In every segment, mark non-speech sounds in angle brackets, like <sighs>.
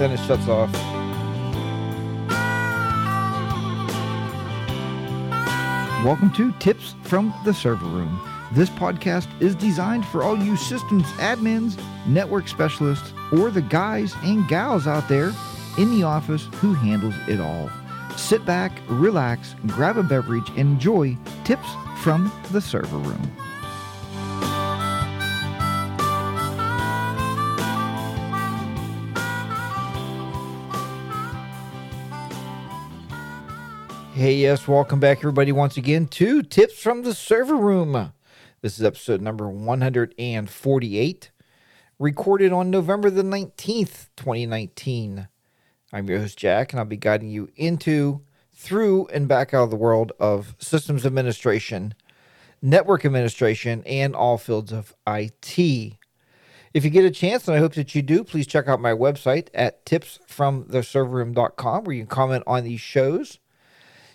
then it shuts off. Welcome to Tips from the Server Room. This podcast is designed for all you systems admins, network specialists, or the guys and gals out there in the office who handles it all. Sit back, relax, grab a beverage, and enjoy Tips from the Server Room. Hey, yes, welcome back, everybody, once again to Tips from the Server Room. This is episode number 148, recorded on November the 19th, 2019. I'm your host, Jack, and I'll be guiding you into, through, and back out of the world of systems administration, network administration, and all fields of IT. If you get a chance, and I hope that you do, please check out my website at tipsfromtheserverroom.com where you can comment on these shows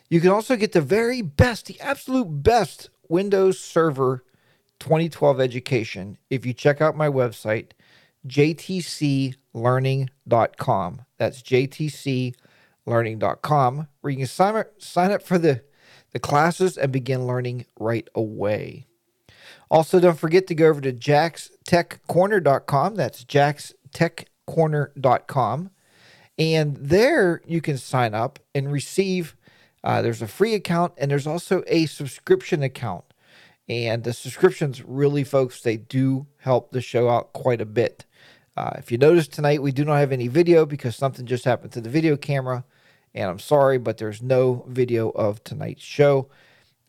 you can also get the very best, the absolute best Windows Server 2012 education if you check out my website, jtclearning.com. That's jtclearning.com, where you can sign up, sign up for the, the classes and begin learning right away. Also, don't forget to go over to jackstechcorner.com. That's jackstechcorner.com. And there you can sign up and receive uh, there's a free account and there's also a subscription account. And the subscriptions really, folks, they do help the show out quite a bit. Uh, if you notice tonight, we do not have any video because something just happened to the video camera. And I'm sorry, but there's no video of tonight's show.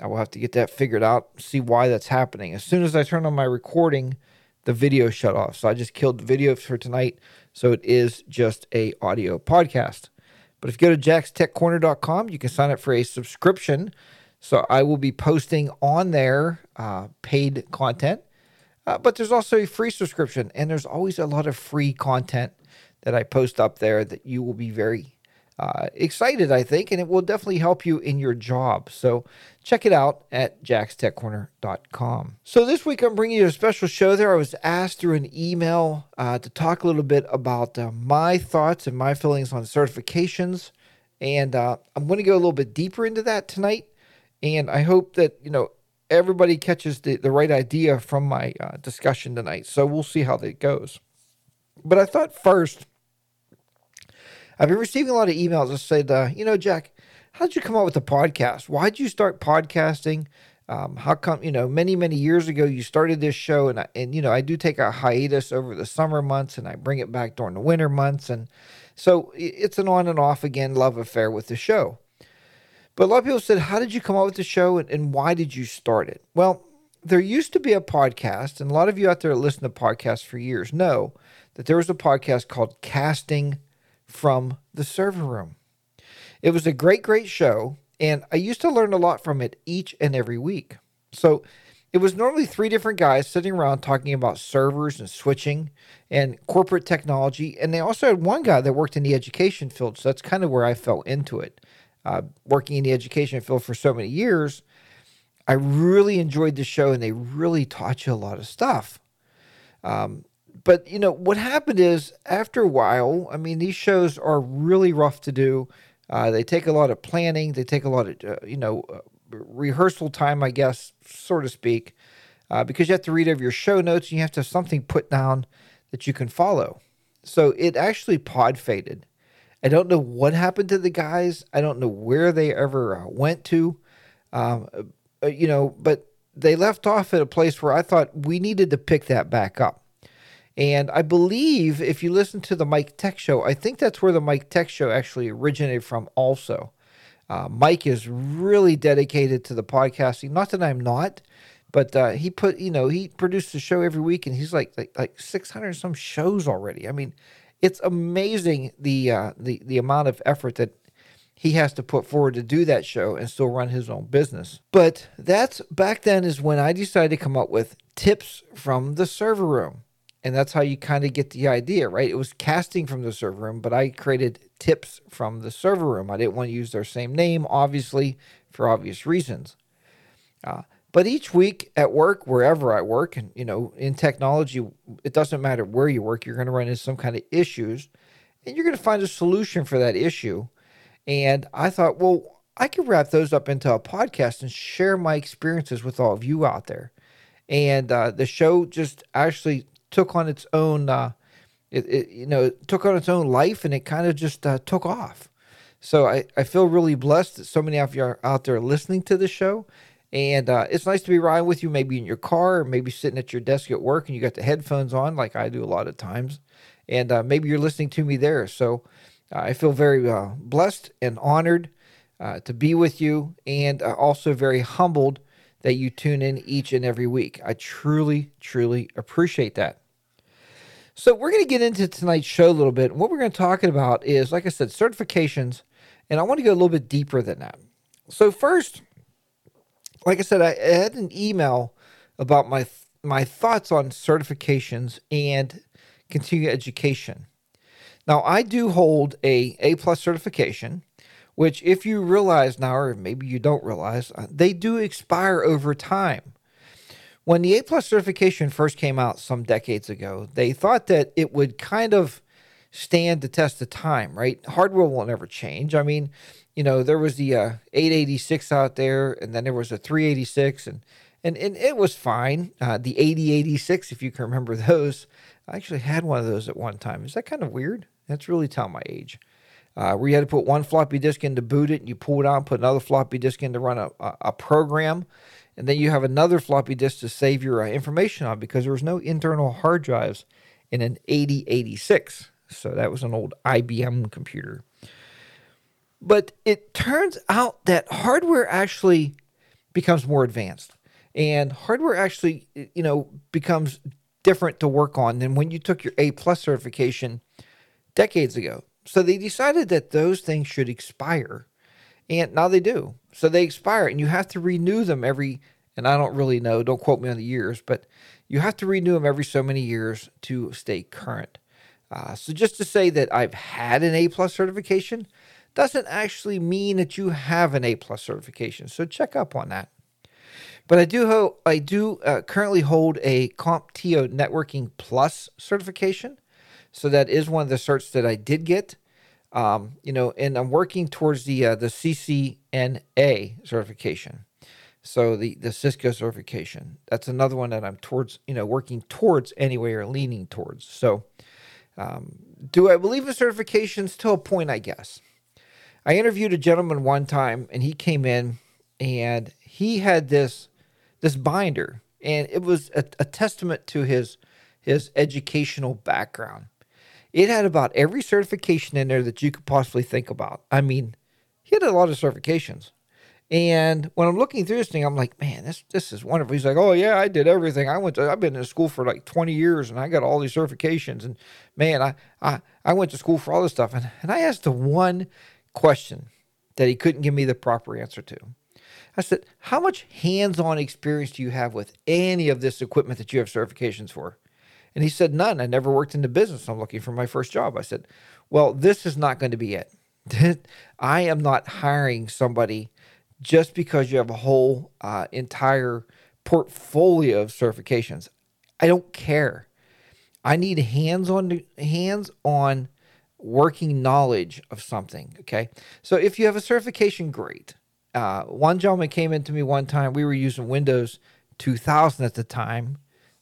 I will have to get that figured out, see why that's happening. As soon as I turn on my recording, the video shut off. So I just killed the video for tonight. So it is just a audio podcast. But if you go to jackstechcorner.com, you can sign up for a subscription. So I will be posting on there uh, paid content. Uh, but there's also a free subscription, and there's always a lot of free content that I post up there that you will be very uh, excited, I think, and it will definitely help you in your job. So check it out at jackstechcorner.com. So this week I'm bringing you a special show there. I was asked through an email uh, to talk a little bit about uh, my thoughts and my feelings on certifications. And uh, I'm going to go a little bit deeper into that tonight. And I hope that, you know, everybody catches the, the right idea from my uh, discussion tonight. So we'll see how that goes. But I thought first, I've been receiving a lot of emails that said, uh, you know, Jack, how did you come up with the podcast? Why did you start podcasting? Um, how come, you know, many, many years ago you started this show and, I, and, you know, I do take a hiatus over the summer months and I bring it back during the winter months. And so it's an on and off again love affair with the show. But a lot of people said, how did you come up with the show and, and why did you start it? Well, there used to be a podcast, and a lot of you out there that listen to podcasts for years know that there was a podcast called Casting from the server room. It was a great, great show, and I used to learn a lot from it each and every week. So it was normally three different guys sitting around talking about servers and switching and corporate technology. And they also had one guy that worked in the education field. So that's kind of where I fell into it. Uh, working in the education field for so many years, I really enjoyed the show and they really taught you a lot of stuff. Um, but you know what happened is after a while, I mean, these shows are really rough to do. Uh, they take a lot of planning. They take a lot of uh, you know uh, rehearsal time, I guess, so to speak, uh, because you have to read over your show notes. and You have to have something put down that you can follow. So it actually pod faded. I don't know what happened to the guys. I don't know where they ever uh, went to. Um, uh, you know, but they left off at a place where I thought we needed to pick that back up. And I believe if you listen to the Mike Tech Show, I think that's where the Mike Tech Show actually originated from, also. Uh, Mike is really dedicated to the podcasting. Not that I'm not, but uh, he put, you know, he produced a show every week, and he's like like, like 600 some shows already. I mean, it's amazing the uh, the the amount of effort that he has to put forward to do that show and still run his own business. But that's back then is when I decided to come up with tips from the server room. And that's how you kind of get the idea, right? It was casting from the server room, but I created tips from the server room. I didn't want to use their same name, obviously, for obvious reasons. Uh, but each week at work, wherever I work, and you know, in technology, it doesn't matter where you work, you're going to run into some kind of issues. and you're going to find a solution for that issue. And I thought, well, I could wrap those up into a podcast and share my experiences with all of you out there. And uh, the show just actually took on its own, uh, it, it, you know, took on its own life, and it kind of just uh, took off. So I, I feel really blessed that so many of you are out there listening to the show. And uh, it's nice to be riding with you, maybe in your car, or maybe sitting at your desk at work, and you got the headphones on, like I do a lot of times. And uh, maybe you're listening to me there. So I feel very uh, blessed and honored uh, to be with you, and uh, also very humbled that you tune in each and every week. I truly, truly appreciate that. So, we're going to get into tonight's show a little bit. What we're going to talk about is, like I said, certifications, and I want to go a little bit deeper than that. So, first, like I said, I had an email about my my thoughts on certifications and continuing education. Now, I do hold a A plus certification, which, if you realize now, or maybe you don't realize, uh, they do expire over time. When the A plus certification first came out some decades ago, they thought that it would kind of stand the test of time, right? Hardware will never change. I mean, you know, there was the uh, 886 out there, and then there was a 386, and and, and it was fine. Uh, the 8086, if you can remember <laughs> those, I actually had one of those at one time. Is that kind of weird? That's really telling my age. Uh, where you had to put one floppy disk in to boot it, and you pull it out, put another floppy disk in to run a, a, a program, and then you have another floppy disk to save your uh, information on because there was no internal hard drives in an 8086. So that was an old IBM computer. But it turns out that hardware actually becomes more advanced, and hardware actually, you know, becomes different to work on than when you took your A plus certification decades ago. So they decided that those things should expire. And now they do. So they expire and you have to renew them every, and I don't really know, don't quote me on the years, but you have to renew them every so many years to stay current. Uh, so just to say that I've had an A plus certification doesn't actually mean that you have an A plus certification. So check up on that. But I do ho- I do uh, currently hold a CompTIA Networking Plus certification. So that is one of the certs that I did get. Um, you know, and I'm working towards the uh, the CCNA certification. So the the Cisco certification. That's another one that I'm towards, you know, working towards anyway or leaning towards. So um, do I believe in certifications to a point, I guess. I interviewed a gentleman one time and he came in and he had this this binder and it was a, a testament to his his educational background. It had about every certification in there that you could possibly think about. I mean, he had a lot of certifications. And when I'm looking through this thing, I'm like, man, this this is wonderful. He's like, oh yeah, I did everything. I went to I've been in school for like 20 years and I got all these certifications. And man, I I, I went to school for all this stuff. And, and I asked the one question that he couldn't give me the proper answer to. I said, how much hands-on experience do you have with any of this equipment that you have certifications for? And he said, None. I never worked in the business. I'm looking for my first job. I said, Well, this is not going to be it. <laughs> I am not hiring somebody just because you have a whole uh, entire portfolio of certifications. I don't care. I need hands on hands on working knowledge of something. Okay. So if you have a certification, great. Uh, one gentleman came into me one time. We were using Windows 2000 at the time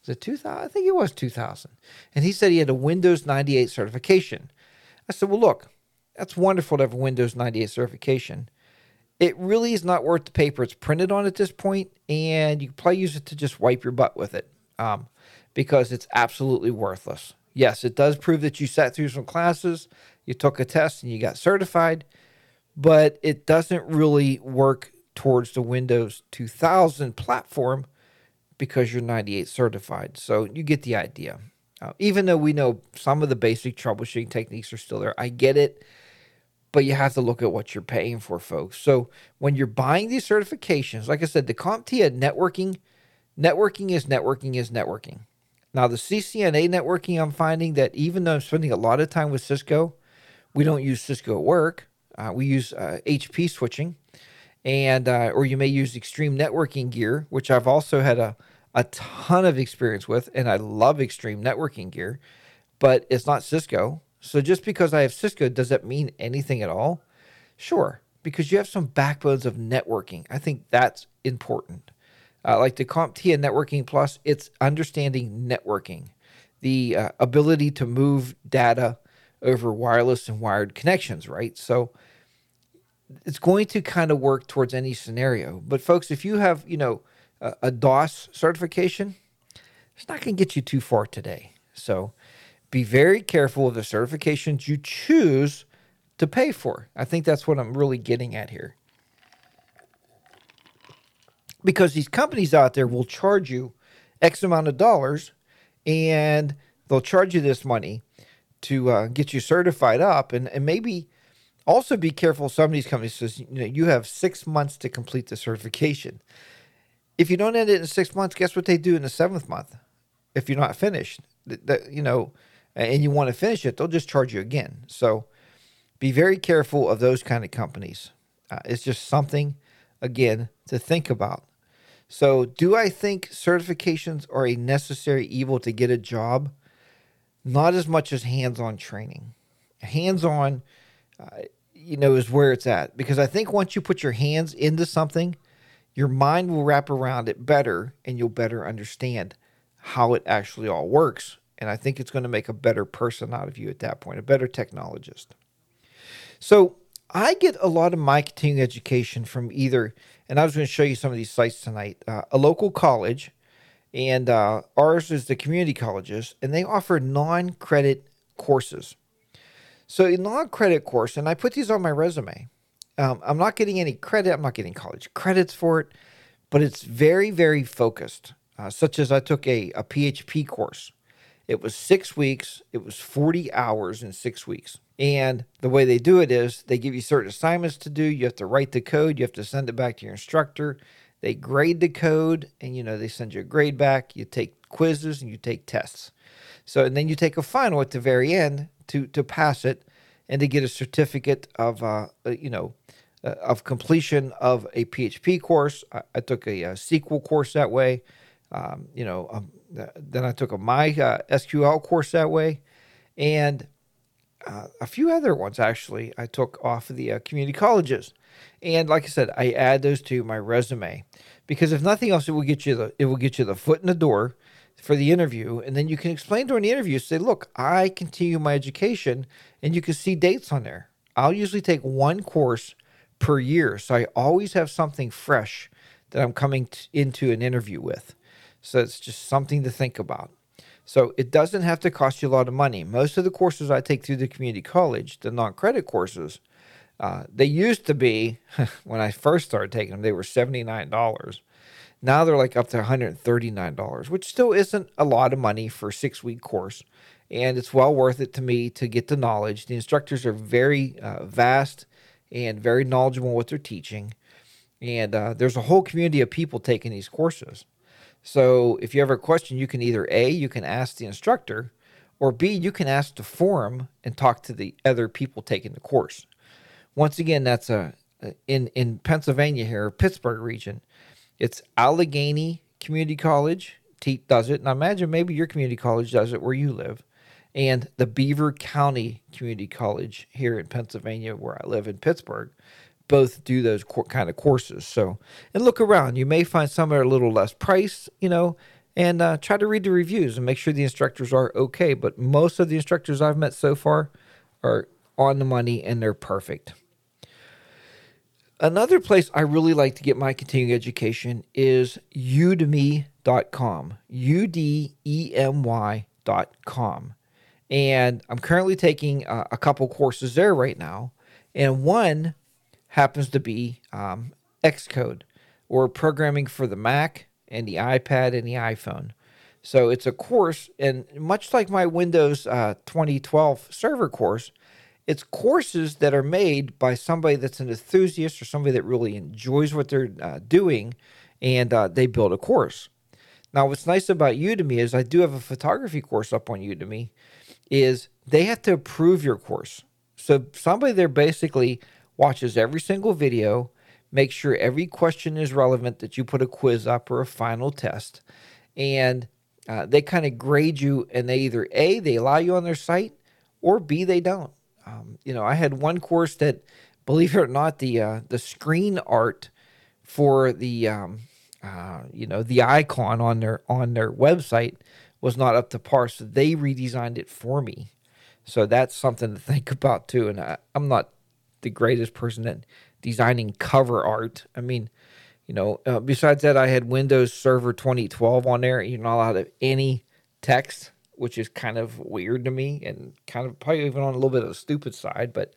was it 2000? I think it was 2000. And he said he had a Windows 98 certification. I said, well, look, that's wonderful to have a Windows 98 certification. It really is not worth the paper it's printed on at this point, and you probably use it to just wipe your butt with it um, because it's absolutely worthless. Yes, it does prove that you sat through some classes, you took a test, and you got certified, but it doesn't really work towards the Windows 2000 platform because you're 98 certified. So you get the idea. Uh, even though we know some of the basic troubleshooting techniques are still there, I get it. But you have to look at what you're paying for, folks. So when you're buying these certifications, like I said, the CompTIA networking, networking is networking is networking. Now the CCNA networking, I'm finding that even though I'm spending a lot of time with Cisco, we don't use Cisco at work. Uh, we use uh, HP switching and uh, or you may use extreme networking gear, which I've also had a a ton of experience with, and I love extreme networking gear, but it's not Cisco. So just because I have Cisco, does that mean anything at all? Sure, because you have some backbones of networking. I think that's important. Uh, like the CompTIA Networking Plus, it's understanding networking, the uh, ability to move data over wireless and wired connections, right? So it's going to kind of work towards any scenario. But folks, if you have, you know, a, a DOS certification, it's not going to get you too far today. So be very careful of the certifications you choose to pay for. I think that's what I'm really getting at here. Because these companies out there will charge you X amount of dollars and they'll charge you this money to uh, get you certified up. And, and maybe also be careful. Some of these companies says you know you have six months to complete the certification. If you don't end it in six months, guess what they do in the seventh month? If you're not finished, that you know, and you want to finish it, they'll just charge you again. So be very careful of those kind of companies. Uh, it's just something, again, to think about. So, do I think certifications are a necessary evil to get a job? Not as much as hands on training. Hands on, uh, you know, is where it's at. Because I think once you put your hands into something, your mind will wrap around it better and you'll better understand how it actually all works. And I think it's going to make a better person out of you at that point, a better technologist. So I get a lot of my continuing education from either, and I was going to show you some of these sites tonight, uh, a local college, and uh, ours is the community colleges, and they offer non credit courses. So a non-credit course, and I put these on my resume. Um, I'm not getting any credit. I'm not getting college credits for it, but it's very, very focused. Uh, such as I took a, a PHP course. It was six weeks. It was 40 hours in six weeks. And the way they do it is they give you certain assignments to do. You have to write the code. You have to send it back to your instructor. They grade the code, and you know they send you a grade back. You take quizzes and you take tests. So and then you take a final at the very end to to pass it and to get a certificate of uh, uh, you know uh, of completion of a PHP course. I, I took a, a, SQL course that way. Um, you know, um, then I took a my uh, SQL course that way, and uh, a few other ones actually I took off of the uh, community colleges. And like I said, I add those to my resume because if nothing else, it will get you the it will get you the foot in the door for the interview, and then you can explain during the interview. Say, look, I continue my education, and you can see dates on there. I'll usually take one course per year, so I always have something fresh that I'm coming t- into an interview with. So it's just something to think about. So it doesn't have to cost you a lot of money. Most of the courses I take through the community college, the non-credit courses, uh, they used to be <laughs> when I first started taking them, they were seventy nine dollars. Now they're like up to $139, which still isn't a lot of money for a six week course. And it's well worth it to me to get the knowledge. The instructors are very uh, vast and very knowledgeable in what they're teaching. And uh, there's a whole community of people taking these courses. So if you have a question, you can either A, you can ask the instructor, or B, you can ask the forum and talk to the other people taking the course. Once again, that's a in in Pennsylvania here, Pittsburgh region. It's Allegheny Community College does it, and I imagine maybe your community college does it where you live, and the Beaver County Community College here in Pennsylvania, where I live in Pittsburgh, both do those kind of courses. So, and look around, you may find some that are a little less priced, you know, and uh, try to read the reviews and make sure the instructors are okay. But most of the instructors I've met so far are on the money and they're perfect. Another place I really like to get my continuing education is udemy.com. U D E M Y.com. And I'm currently taking uh, a couple courses there right now. And one happens to be um, Xcode or programming for the Mac and the iPad and the iPhone. So it's a course, and much like my Windows uh, 2012 server course, it's courses that are made by somebody that's an enthusiast or somebody that really enjoys what they're uh, doing, and uh, they build a course. Now, what's nice about Udemy is I do have a photography course up on Udemy. Is they have to approve your course. So somebody there basically watches every single video, makes sure every question is relevant, that you put a quiz up or a final test, and uh, they kind of grade you. And they either a they allow you on their site or B, they don't. Um, you know, I had one course that, believe it or not, the uh, the screen art for the um, uh, you know the icon on their on their website was not up to par, so they redesigned it for me. So that's something to think about too. And I, I'm not the greatest person at designing cover art. I mean, you know, uh, besides that, I had Windows Server 2012 on there. You're not allowed any text, which is kind of weird to me and kind of probably even on a little bit of the stupid side. But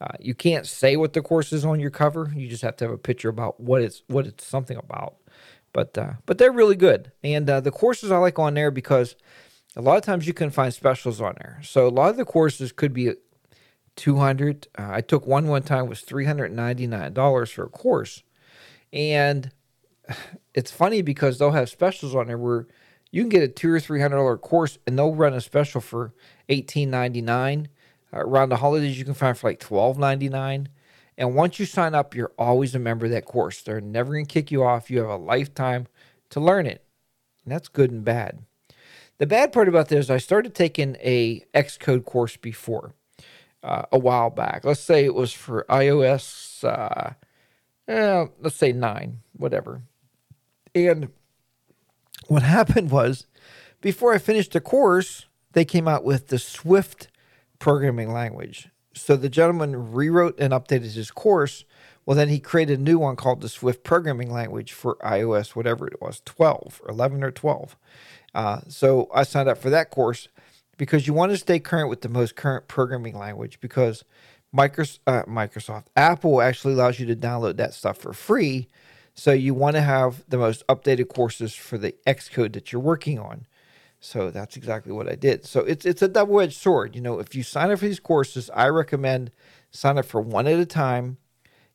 uh, you can't say what the course is on your cover. You just have to have a picture about what it's what it's something about. But uh, but they're really good, and uh, the courses I like on there because a lot of times you can find specials on there. So a lot of the courses could be 200 uh, i took one one time was $399 for a course and <sighs> it's funny because they'll have specials on there where you can get a two or three hundred dollar course and they'll run a special for eighteen ninety nine. Uh, around the holidays, you can find for like twelve ninety nine. And once you sign up, you're always a member of that course. They're never going to kick you off. You have a lifetime to learn it. And that's good and bad. The bad part about this, I started taking a Xcode course before uh, a while back. Let's say it was for iOS, uh, eh, let's say nine, whatever. And what happened was, before I finished the course, they came out with the Swift programming language. So the gentleman rewrote and updated his course. Well, then he created a new one called the Swift programming language for iOS, whatever it was, 12 or 11 or 12. Uh, so I signed up for that course because you want to stay current with the most current programming language because Microsoft, uh, Microsoft, Apple actually allows you to download that stuff for free. So you want to have the most updated courses for the Xcode that you're working on. So that's exactly what I did. So it's it's a double-edged sword. You know, if you sign up for these courses, I recommend sign up for one at a time,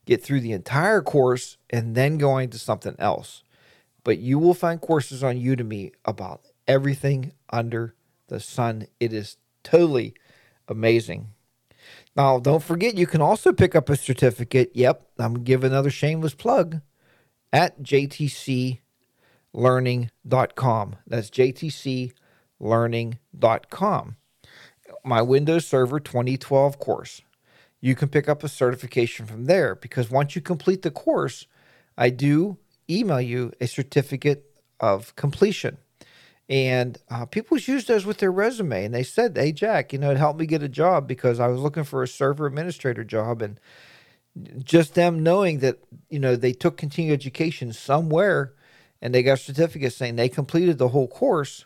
get through the entire course, and then going to something else. But you will find courses on Udemy about everything under the sun. It is totally amazing. Now, don't forget, you can also pick up a certificate. Yep, I'm to give another shameless plug at jtclearning.com. That's jtclearning.com. My Windows Server 2012 course. You can pick up a certification from there because once you complete the course, I do email you a certificate of completion. And uh, people used those with their resume, and they said, "Hey, Jack, you know, it helped me get a job because I was looking for a server administrator job, and just them knowing that you know they took continuing education somewhere and they got certificates saying they completed the whole course.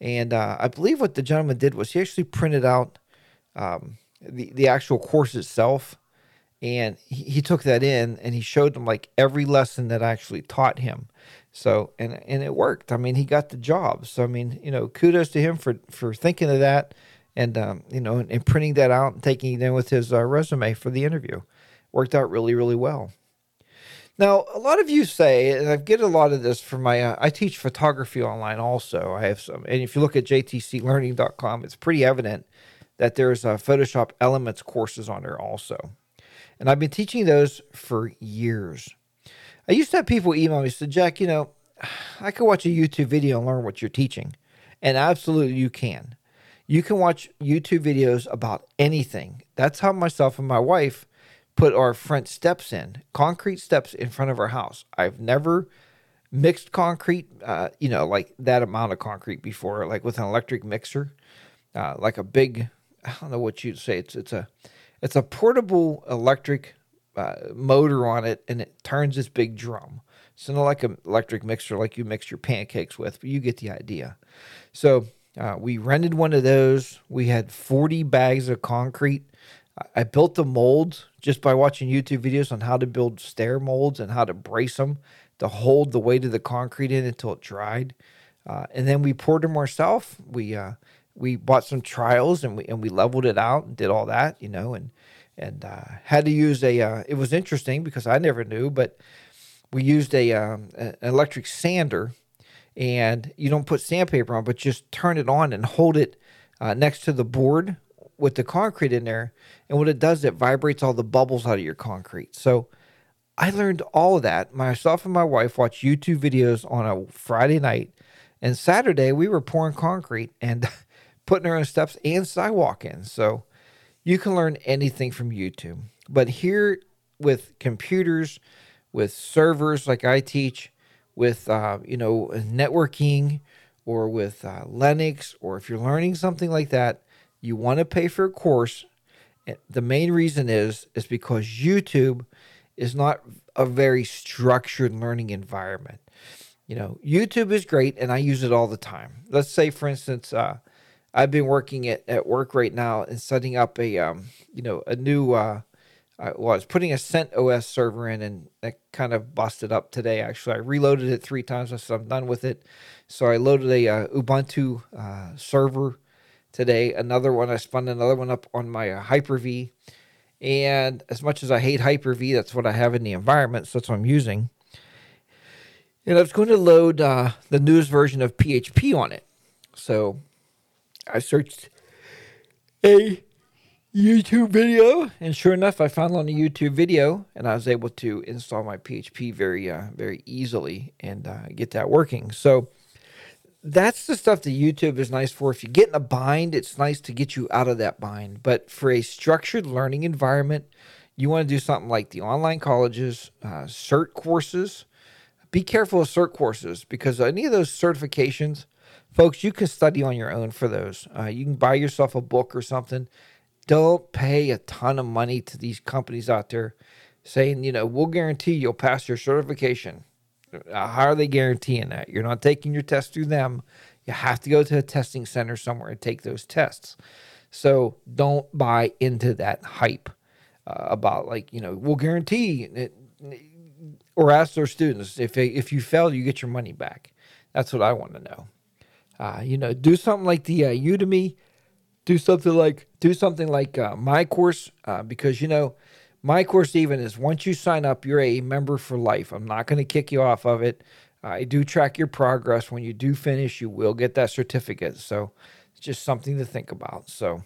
And uh, i believe what the gentleman did was he actually printed out um, the, the actual course itself. And he, he took that in and he showed them like every lesson that i actually taught him. So and and it worked. I mean he got the job. So i mean you know kudos to him for for thinking of that and um, you know and, and, printing that out and taking it in with his uh, resume for the interview worked out really, really well. Now, a lot of you say, and I get a lot of this from my, uh, I teach photography online also. I have some, and if you look at jtclearning.com, it's pretty evident that there's uh, Photoshop Elements courses on there also. And I've been teaching those for years. I used to have people email me say, Jack, you know, I could watch a YouTube video and learn what you're teaching. And absolutely you can. You can watch YouTube videos about anything. That's how myself and my wife put our front steps in, concrete steps in front of our house. I've never mixed concrete, uh, you know, like that amount of concrete before, like with an electric mixer, uh, like a big, I don't know what you'd say. It's it's a it's a portable electric uh, motor on it, and it turns this big drum. So not like an electric mixer like you mix your pancakes with, but you get the idea. So uh, we rented one of those. We had 40 bags of concrete I built the molds just by watching YouTube videos on how to build stair molds and how to brace them to hold the weight of the concrete in until it dried. Uh, and then we poured them ourselves. We uh, we bought some trials and we and we leveled it out and did all that, you know, and and uh, had to use a. Uh, it was interesting because I never knew, but we used a um, an electric sander, and you don't put sandpaper on, but just turn it on and hold it uh, next to the board with the concrete in there. And what it does, it vibrates all the bubbles out of your concrete. So I learned all of that. Myself and my wife watched YouTube videos on a Friday night. And Saturday, we were pouring concrete and <laughs> putting our own steps and sidewalk in. So you can learn anything from YouTube. But here with computers, with servers like I teach, with uh, you know networking, or with uh, Linux, or if you're learning something like that, you want to pay for a course. The main reason is is because YouTube is not a very structured learning environment. You know, YouTube is great, and I use it all the time. Let's say, for instance, uh, I've been working at, at work right now and setting up a um, you know a new uh, I was putting a CentOS server in, and that kind of busted up today. Actually, I reloaded it three times. I said I'm done with it, so I loaded a uh, Ubuntu uh, server today. Another one, I spun another one up on my uh, Hyper-V, and as much as I hate Hyper-V, that's what I have in the environment, so that's what I'm using. And I was going to load uh, the newest version of PHP on it, so I searched a YouTube video, and sure enough, I found on a YouTube video, and I was able to install my PHP very, uh, very easily and uh, get that working. So that's the stuff that YouTube is nice for. If you get in a bind, it's nice to get you out of that bind. But for a structured learning environment, you want to do something like the online colleges, uh, cert courses. Be careful of cert courses because any of those certifications, folks, you can study on your own for those. Uh, you can buy yourself a book or something don't pay a ton of money to these companies out there saying, you know, we'll guarantee you'll pass your certification. Uh, how are they guaranteeing that? You're not taking your test through them. You have to go to a testing center somewhere and take those tests. So don't buy into that hype uh, about like, you know, we'll guarantee it, or ask their students if if you fail, you get your money back. That's what I want to know. Uh, you know, do something like the uh, Udemy do something like do something like uh, my course uh, because you know my course even is once you sign up you're a member for life. I'm not going to kick you off of it. I do track your progress. When you do finish you will get that certificate. So it's just something to think about. So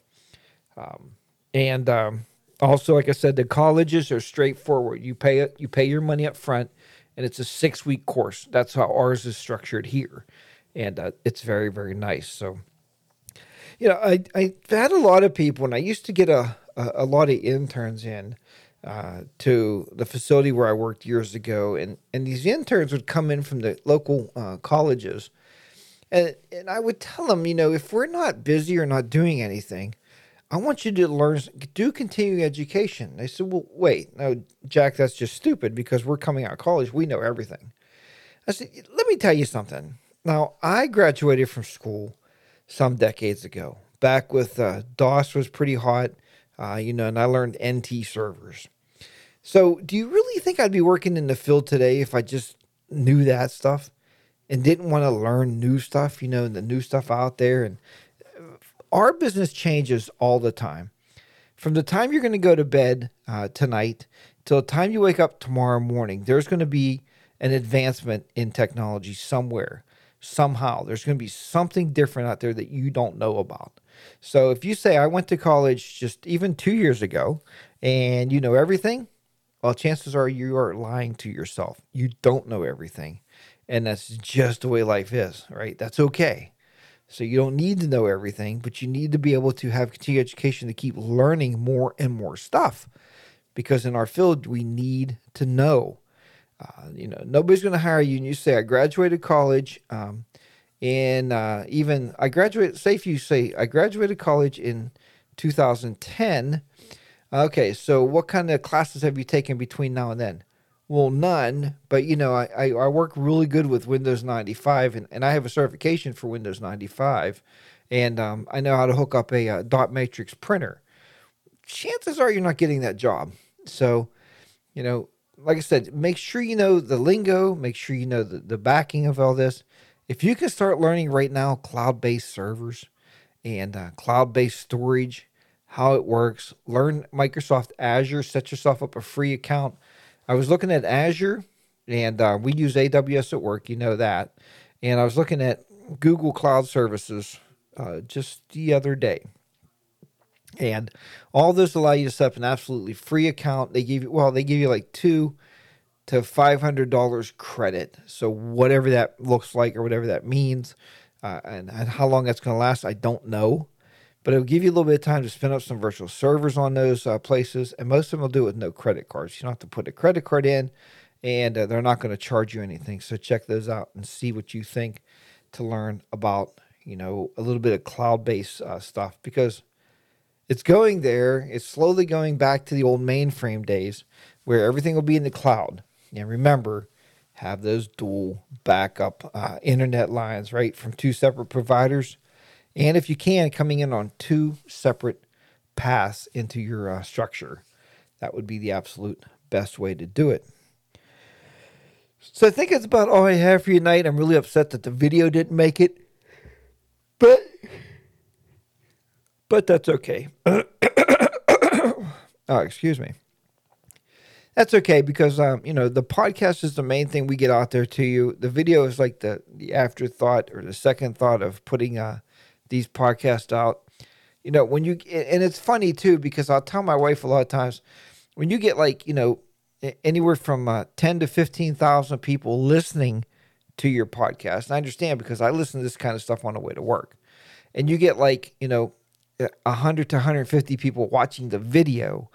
um, and um, also like i said the colleges are straightforward. You pay it you pay your money up front and it's a six week course. That's how ours is structured here. And uh, it's very very nice. So you know, I I've had a lot of people, and I used to get a a, a lot of interns in uh, to the facility where I worked years ago, and and these interns would come in from the local uh, colleges, and and I would tell them, you know, if we're not busy or not doing anything. I want you to learn, do continuing education. They said, well, wait, no, Jack, that's just stupid because we're coming out of college. We know everything. I said, let me tell you something. Now, I graduated from school some decades ago. Back with uh, DOS was pretty hot, uh, you know, and I learned NT servers. So, do you really think I'd be working in the field today if I just knew that stuff and didn't want to learn new stuff, you know, the new stuff out there? And uh, our business changes all the time. From the time you're going to go to bed uh, tonight till the time you wake up tomorrow morning, there's going to be an advancement in technology somewhere somehow. There's going to be something different out there that you don't know about. So if you say, I went to college just even two years ago and you know everything, well, chances are you are lying to yourself. You don't know everything. And that's just the way life is, right? That's okay. So you don't need to know everything, but you need to be able to have continued education to keep learning more and more stuff. Because in our field, we need to know. Uh, you know, nobody's going to hire you, and you say, "I graduated college." Um, in uh, even I graduated. Say if you say I graduated college in 2010. Okay, so what kind of classes have you taken between now and then? Well, none. But you know, I, I, I work really good with Windows 95, and, and I have a certification for Windows 95, and um, I know how to hook up a, a uh, dot matrix printer. Chances are you're not getting that job. So, you know, like I said, make sure you know the lingo, make sure you know the, the backing of all this. If you can start learning right now cloud based servers and uh, cloud based storage, how it works, learn Microsoft Azure, set yourself up a free account. I was looking at Azure and uh, we use AWS at work, you know that. And I was looking at Google Cloud Services uh, just the other day. And all this allow you to set up an absolutely free account. They give you well, they give you like two to five hundred dollars credit. So whatever that looks like or whatever that means, uh, and, and how long that's going to last, I don't know, but it'll give you a little bit of time to spin up some virtual servers on those uh, places. And most of them will do it with no credit cards. You don't have to put a credit card in, and uh, they're not going to charge you anything. So check those out and see what you think to learn about, you know, a little bit of cloud based uh, stuff because it's going there. It's slowly going back to the old mainframe days where everything will be in the cloud. And remember, have those dual backup uh, internet lines, right, from two separate providers and if you can, coming in on two separate paths into your uh, structure. That would be the absolute best way to do it. So I think that's about all I have for you tonight. I'm really upset that the video didn't make it, but but that's okay. <coughs> oh, excuse me. That's okay because um, you know the podcast is the main thing we get out there to you. The video is like the the afterthought or the second thought of putting uh, these podcasts out. You know, when you and it's funny too because I'll tell my wife a lot of times when you get like you know anywhere from uh, ten to fifteen thousand people listening to your podcast. And I understand because I listen to this kind of stuff on the way to work, and you get like you know hundred to 150 people watching the video.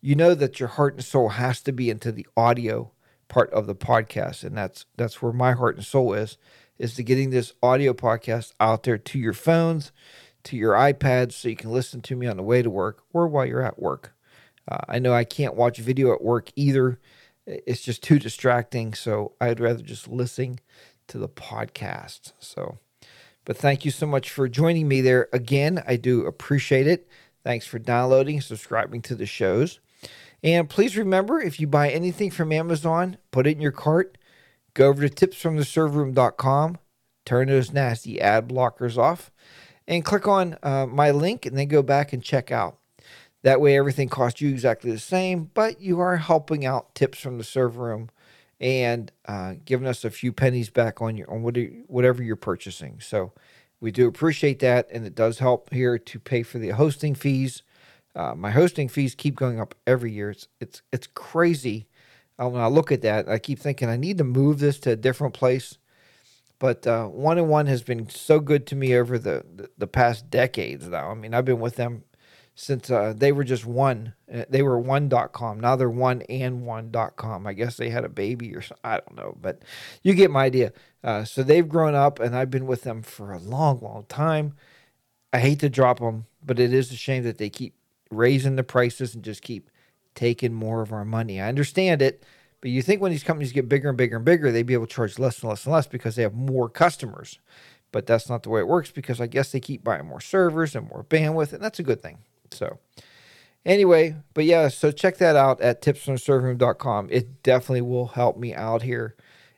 You know that your heart and soul has to be into the audio part of the podcast, and that's that's where my heart and soul is is to getting this audio podcast out there to your phones, to your iPads, so you can listen to me on the way to work or while you're at work. Uh, I know I can't watch video at work either. It's just too distracting. So I'd rather just listen to the podcast. So, but thank you so much for joining me there again. I do appreciate it. Thanks for downloading, subscribing to the shows. And please remember if you buy anything from Amazon, put it in your cart Go over to tipsfromtheserverroom.com, turn those nasty ad blockers off, and click on uh, my link and then go back and check out. That way, everything costs you exactly the same, but you are helping out Tips from the Server Room and uh, giving us a few pennies back on your on whatever you're purchasing. So we do appreciate that, and it does help here to pay for the hosting fees. Uh, my hosting fees keep going up every year. It's it's it's crazy when I look at that, I keep thinking I need to move this to a different place. But uh, one and one has been so good to me over the, the, the past decades now. I mean, I've been with them since uh, they were just one. Uh, they were one.com. Now they're one and one.com. I guess they had a baby or something. I don't know, but you get my idea. Uh, so they've grown up, and I've been with them for a long, long time. I hate to drop them, but it is a shame that they keep raising the prices and just keep taking more of our money. I understand it, but you think when these companies get bigger and bigger and bigger, they'd be able to charge less and less and less because they have more customers. But that's not the way it works because I guess they keep buying more servers and more bandwidth, and that's a good thing. So, anyway, but yeah, so check that out at tipsfromtheserverroom.com. It definitely will help me out here,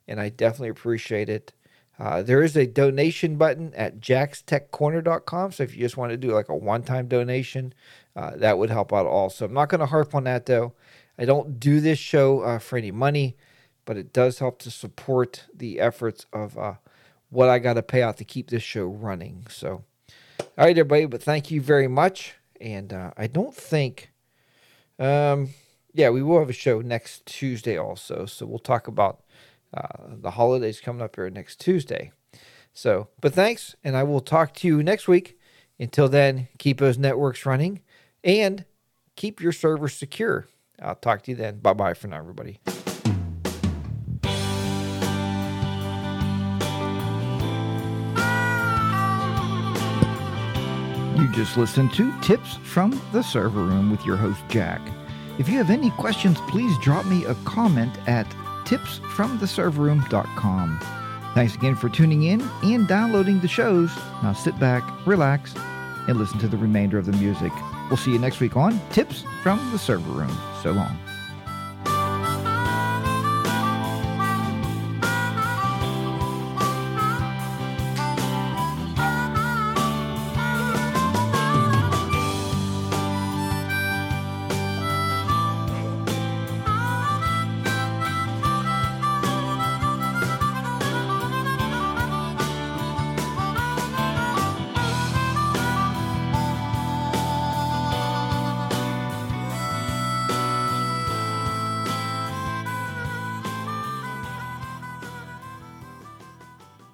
and I definitely appreciate it. Uh, there is a donation button at jackstechcorner.com. So if you just want to do like a one time donation, uh, that would help out also. I'm not going to harp on that though. I don't do this show uh, for any money, but it does help to support the efforts of uh, what I got to pay out to keep this show running. So, all right, everybody, but thank you very much. And uh, I don't think, um, yeah, we will have a show next Tuesday also. So we'll talk about uh, the holidays coming up here next Tuesday. So, but thanks, and I will talk to you next week. Until then, keep those networks running and keep your servers secure. I'll talk to you then. Bye bye for now, everybody. You just listened to Tips from the Server Room with your host, Jack. If you have any questions, please drop me a comment at tipsfromtheserverroom.com. Thanks again for tuning in and downloading the shows. Now sit back, relax, and listen to the remainder of the music. We'll see you next week on Tips from the Server Room. So long.